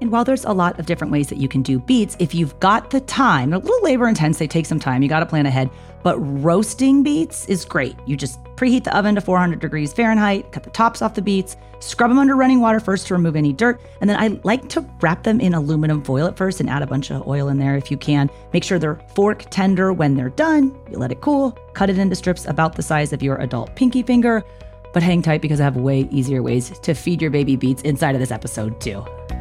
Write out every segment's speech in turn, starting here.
And while there's a lot of different ways that you can do beets, if you've got the time, a little labor intense, they take some time, you got to plan ahead. But roasting beets is great. You just preheat the oven to 400 degrees Fahrenheit, cut the tops off the beets, scrub them under running water first to remove any dirt. And then I like to wrap them in aluminum foil at first and add a bunch of oil in there if you can. Make sure they're fork tender when they're done. You let it cool, cut it into strips about the size of your adult pinky finger. But hang tight because I have way easier ways to feed your baby beets inside of this episode, too.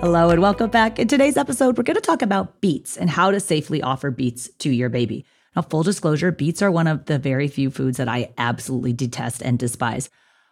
Hello and welcome back. In today's episode, we're going to talk about beets and how to safely offer beets to your baby. Now, full disclosure, beets are one of the very few foods that I absolutely detest and despise.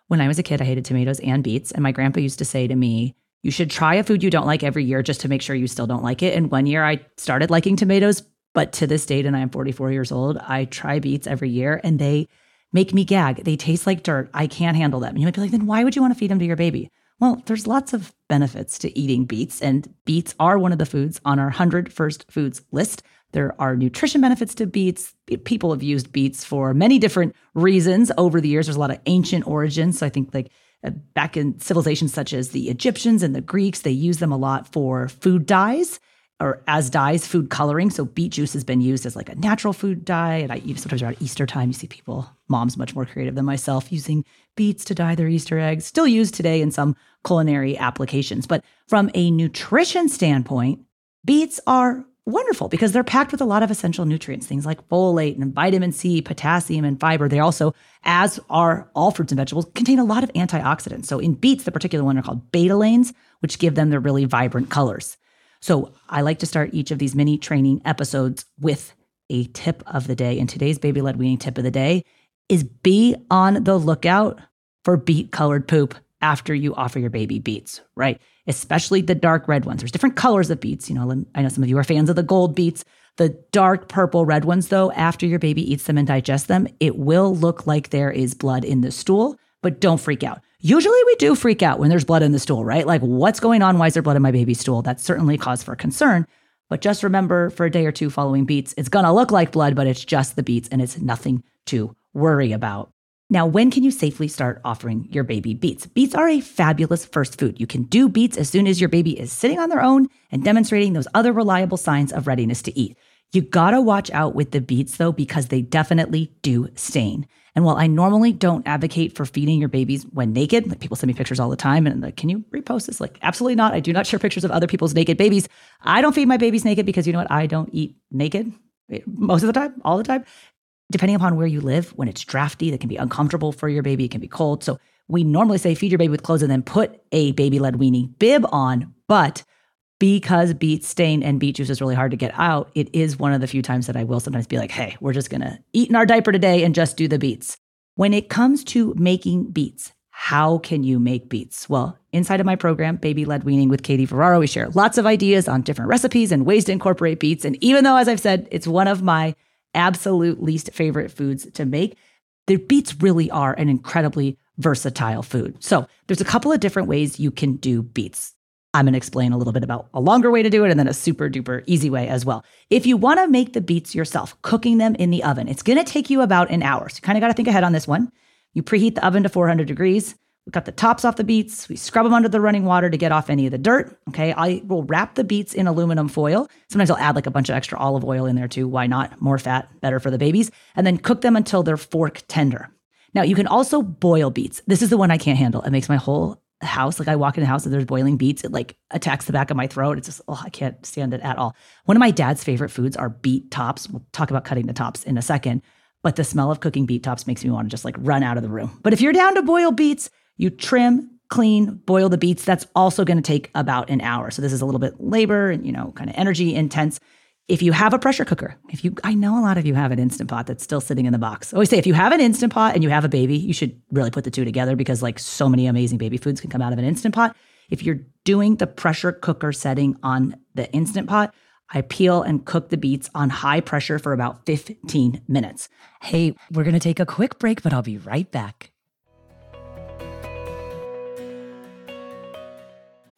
When I was a kid, I hated tomatoes and beets, and my grandpa used to say to me, You should try a food you don't like every year just to make sure you still don't like it. And one year I started liking tomatoes, but to this date, and I'm 44 years old, I try beets every year and they make me gag. They taste like dirt. I can't handle them. And you might be like, Then why would you want to feed them to your baby? Well, there's lots of benefits to eating beets, and beets are one of the foods on our 100 first foods list. There are nutrition benefits to beets. People have used beets for many different reasons over the years. There's a lot of ancient origins. So I think, like, uh, back in civilizations such as the Egyptians and the Greeks, they use them a lot for food dyes or as dyes, food coloring. So beet juice has been used as like a natural food dye. And I sometimes around Easter time, you see people, moms much more creative than myself, using beets to dye their Easter eggs. Still used today in some culinary applications. But from a nutrition standpoint, beets are wonderful because they're packed with a lot of essential nutrients, things like folate and vitamin C, potassium, and fiber. They also, as are all fruits and vegetables, contain a lot of antioxidants. So in beets, the particular one are called betalains, which give them their really vibrant colors. So I like to start each of these mini training episodes with a tip of the day. And today's baby led weaning tip of the day is be on the lookout for beet colored poop after you offer your baby beets, right? Especially the dark red ones. There's different colors of beets. You know, I know some of you are fans of the gold beets. The dark purple red ones, though, after your baby eats them and digests them, it will look like there is blood in the stool, but don't freak out. Usually we do freak out when there's blood in the stool, right? Like, what's going on? Why is there blood in my baby's stool? That's certainly cause for concern. But just remember for a day or two following beets, it's to look like blood, but it's just the beets and it's nothing to worry about. Now, when can you safely start offering your baby beets? Beets are a fabulous first food. You can do beets as soon as your baby is sitting on their own and demonstrating those other reliable signs of readiness to eat. You gotta watch out with the beets though, because they definitely do stain. And while I normally don't advocate for feeding your babies when naked, like people send me pictures all the time and like, can you repost this? Like, absolutely not. I do not share pictures of other people's naked babies. I don't feed my babies naked because you know what? I don't eat naked eh, most of the time, all the time. Depending upon where you live, when it's drafty, that can be uncomfortable for your baby. It can be cold. So we normally say feed your baby with clothes and then put a baby led weaning bib on. But because beet stain and beet juice is really hard to get out, it is one of the few times that I will sometimes be like, hey, we're just gonna eat in our diaper today and just do the beets. When it comes to making beets, how can you make beets? Well, inside of my program, Baby Led Weaning with Katie Ferraro, we share lots of ideas on different recipes and ways to incorporate beets. And even though, as I've said, it's one of my absolute least favorite foods to make, the beets really are an incredibly versatile food. So there's a couple of different ways you can do beets. I'm going to explain a little bit about a longer way to do it and then a super duper easy way as well. If you want to make the beets yourself, cooking them in the oven, it's going to take you about an hour. So you kind of got to think ahead on this one. You preheat the oven to 400 degrees. We cut the tops off the beets. We scrub them under the running water to get off any of the dirt. Okay. I will wrap the beets in aluminum foil. Sometimes I'll add like a bunch of extra olive oil in there too. Why not? More fat, better for the babies. And then cook them until they're fork tender. Now, you can also boil beets. This is the one I can't handle. It makes my whole house, like I walk in a house and there's boiling beets, it like attacks the back of my throat. It's just, oh, I can't stand it at all. One of my dad's favorite foods are beet tops. We'll talk about cutting the tops in a second, but the smell of cooking beet tops makes me want to just like run out of the room. But if you're down to boil beets, you trim, clean, boil the beets. That's also going to take about an hour. So this is a little bit labor and, you know, kind of energy intense. If you have a pressure cooker, if you, I know a lot of you have an Instant Pot that's still sitting in the box. I always say if you have an Instant Pot and you have a baby, you should really put the two together because like so many amazing baby foods can come out of an Instant Pot. If you're doing the pressure cooker setting on the Instant Pot, I peel and cook the beets on high pressure for about 15 minutes. Hey, we're going to take a quick break, but I'll be right back.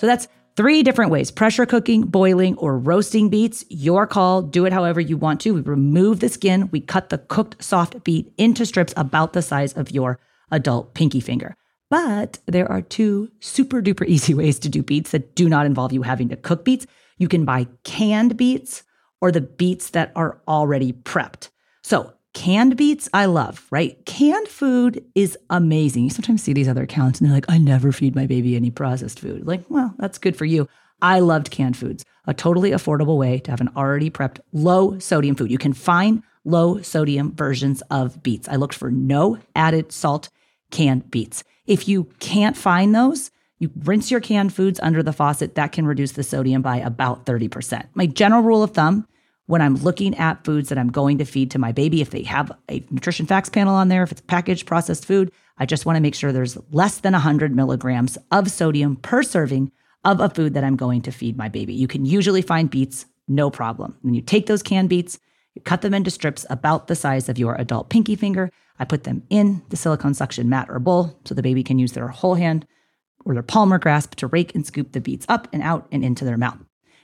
So that's three different ways pressure cooking, boiling, or roasting beets. Your call. Do it however you want to. We remove the skin. We cut the cooked soft beet into strips about the size of your adult pinky finger. But there are two super duper easy ways to do beets that do not involve you having to cook beets. You can buy canned beets or the beets that are already prepped. So Canned beets, I love, right? Canned food is amazing. You sometimes see these other accounts and they're like, I never feed my baby any processed food. Like, well, that's good for you. I loved canned foods, a totally affordable way to have an already prepped low sodium food. You can find low sodium versions of beets. I looked for no added salt canned beets. If you can't find those, you rinse your canned foods under the faucet. That can reduce the sodium by about 30%. My general rule of thumb when I'm looking at foods that I'm going to feed to my baby, if they have a nutrition facts panel on there, if it's packaged processed food, I just want to make sure there's less than 100 milligrams of sodium per serving of a food that I'm going to feed my baby. You can usually find beets, no problem. When you take those canned beets, you cut them into strips about the size of your adult pinky finger. I put them in the silicone suction mat or bowl so the baby can use their whole hand or their palm or grasp to rake and scoop the beets up and out and into their mouth.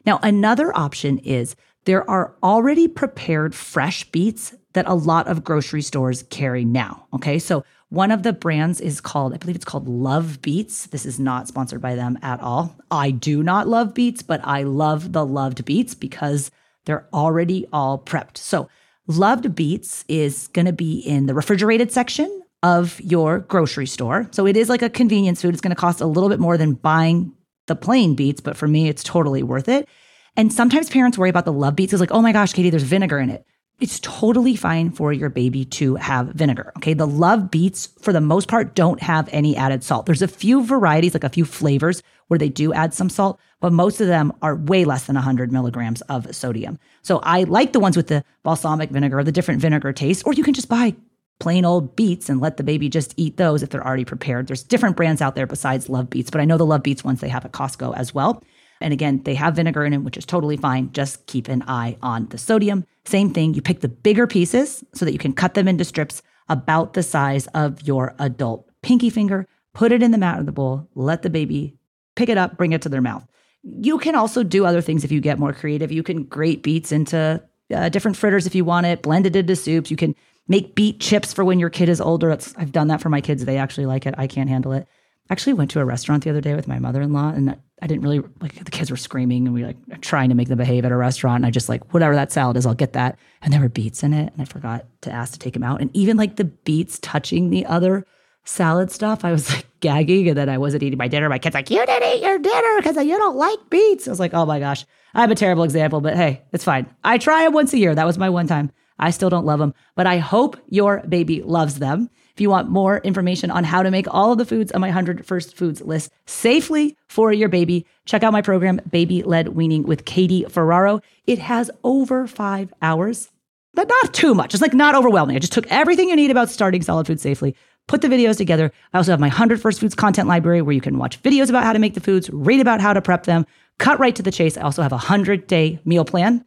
Now, another option is there are already prepared fresh beets that a lot of grocery stores carry now. Okay. So one of the brands is called, I believe it's called Love Beets. This is not sponsored by them at all. I do not love beets, but I love the loved beets because they're already all prepped. So loved beets is going to be in the refrigerated section of your grocery store. So it is like a convenience food. It's going to cost a little bit more than buying the plain beets, but for me, it's totally worth it. And sometimes parents worry about the love beets. It's like, oh my gosh, Katie, there's vinegar in it. It's totally fine for your baby to have vinegar. Okay. The love beets, for the most part, don't have any added salt. There's a few varieties, like a few flavors where they do add some salt, but most of them are way less than 100 milligrams of sodium. So I like the ones with the balsamic vinegar or the different vinegar taste, or you can just buy plain old beets and let the baby just eat those if they're already prepared. There's different brands out there besides Love Beets, but I know the Love Beets ones they have at Costco as well. And again, they have vinegar in them, which is totally fine. Just keep an eye on the sodium. Same thing, you pick the bigger pieces so that you can cut them into strips about the size of your adult pinky finger, put it in the mat of the bowl, let the baby pick it up, bring it to their mouth. You can also do other things if you get more creative. You can grate beets into uh, different fritters if you want it, blend it into soups. You can make beet chips for when your kid is older. I've done that for my kids. They actually like it. I can't handle it actually went to a restaurant the other day with my mother-in-law and I didn't really like the kids were screaming and we were like trying to make them behave at a restaurant and I just like whatever that salad is I'll get that. And there were beets in it and I forgot to ask to take them out. And even like the beets touching the other salad stuff I was like gagging and then I wasn't eating my dinner. My kids like you didn't eat your dinner because you don't like beets. I was like oh my gosh. I'm a terrible example but hey it's fine. I try them once a year. That was my one time. I still don't love them but I hope your baby loves them If you want more information on how to make all of the foods on my 100 First Foods list safely for your baby, check out my program, Baby Led Weaning with Katie Ferraro. It has over five hours, but not too much. It's like not overwhelming. I just took everything you need about starting solid food safely, put the videos together. I also have my 100 First Foods content library where you can watch videos about how to make the foods, read about how to prep them, cut right to the chase. I also have a 100 day meal plan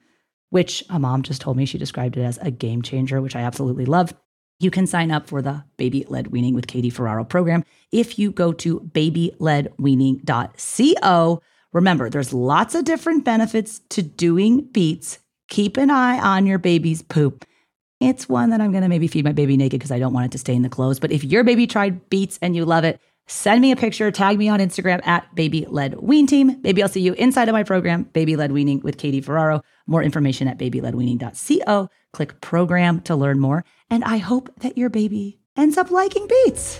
which a mom just told me she described it as a game changer, which I absolutely love. You can sign up for the Baby Led Weaning with Katie Ferraro program if you go to babyledweaning.co. Remember, there's lots of different benefits to doing beets. Keep an eye on your baby's poop. It's one that I'm going to maybe feed my baby naked because I don't want it to stay in the clothes. But if your baby tried beets and you love it, send me a picture, tag me on Instagram at Baby Team. Maybe I'll see you inside of my program, Baby Led Weaning with Katie Ferraro. More information at babyledweaning.co. Click program to learn more. And I hope that your baby ends up liking beets.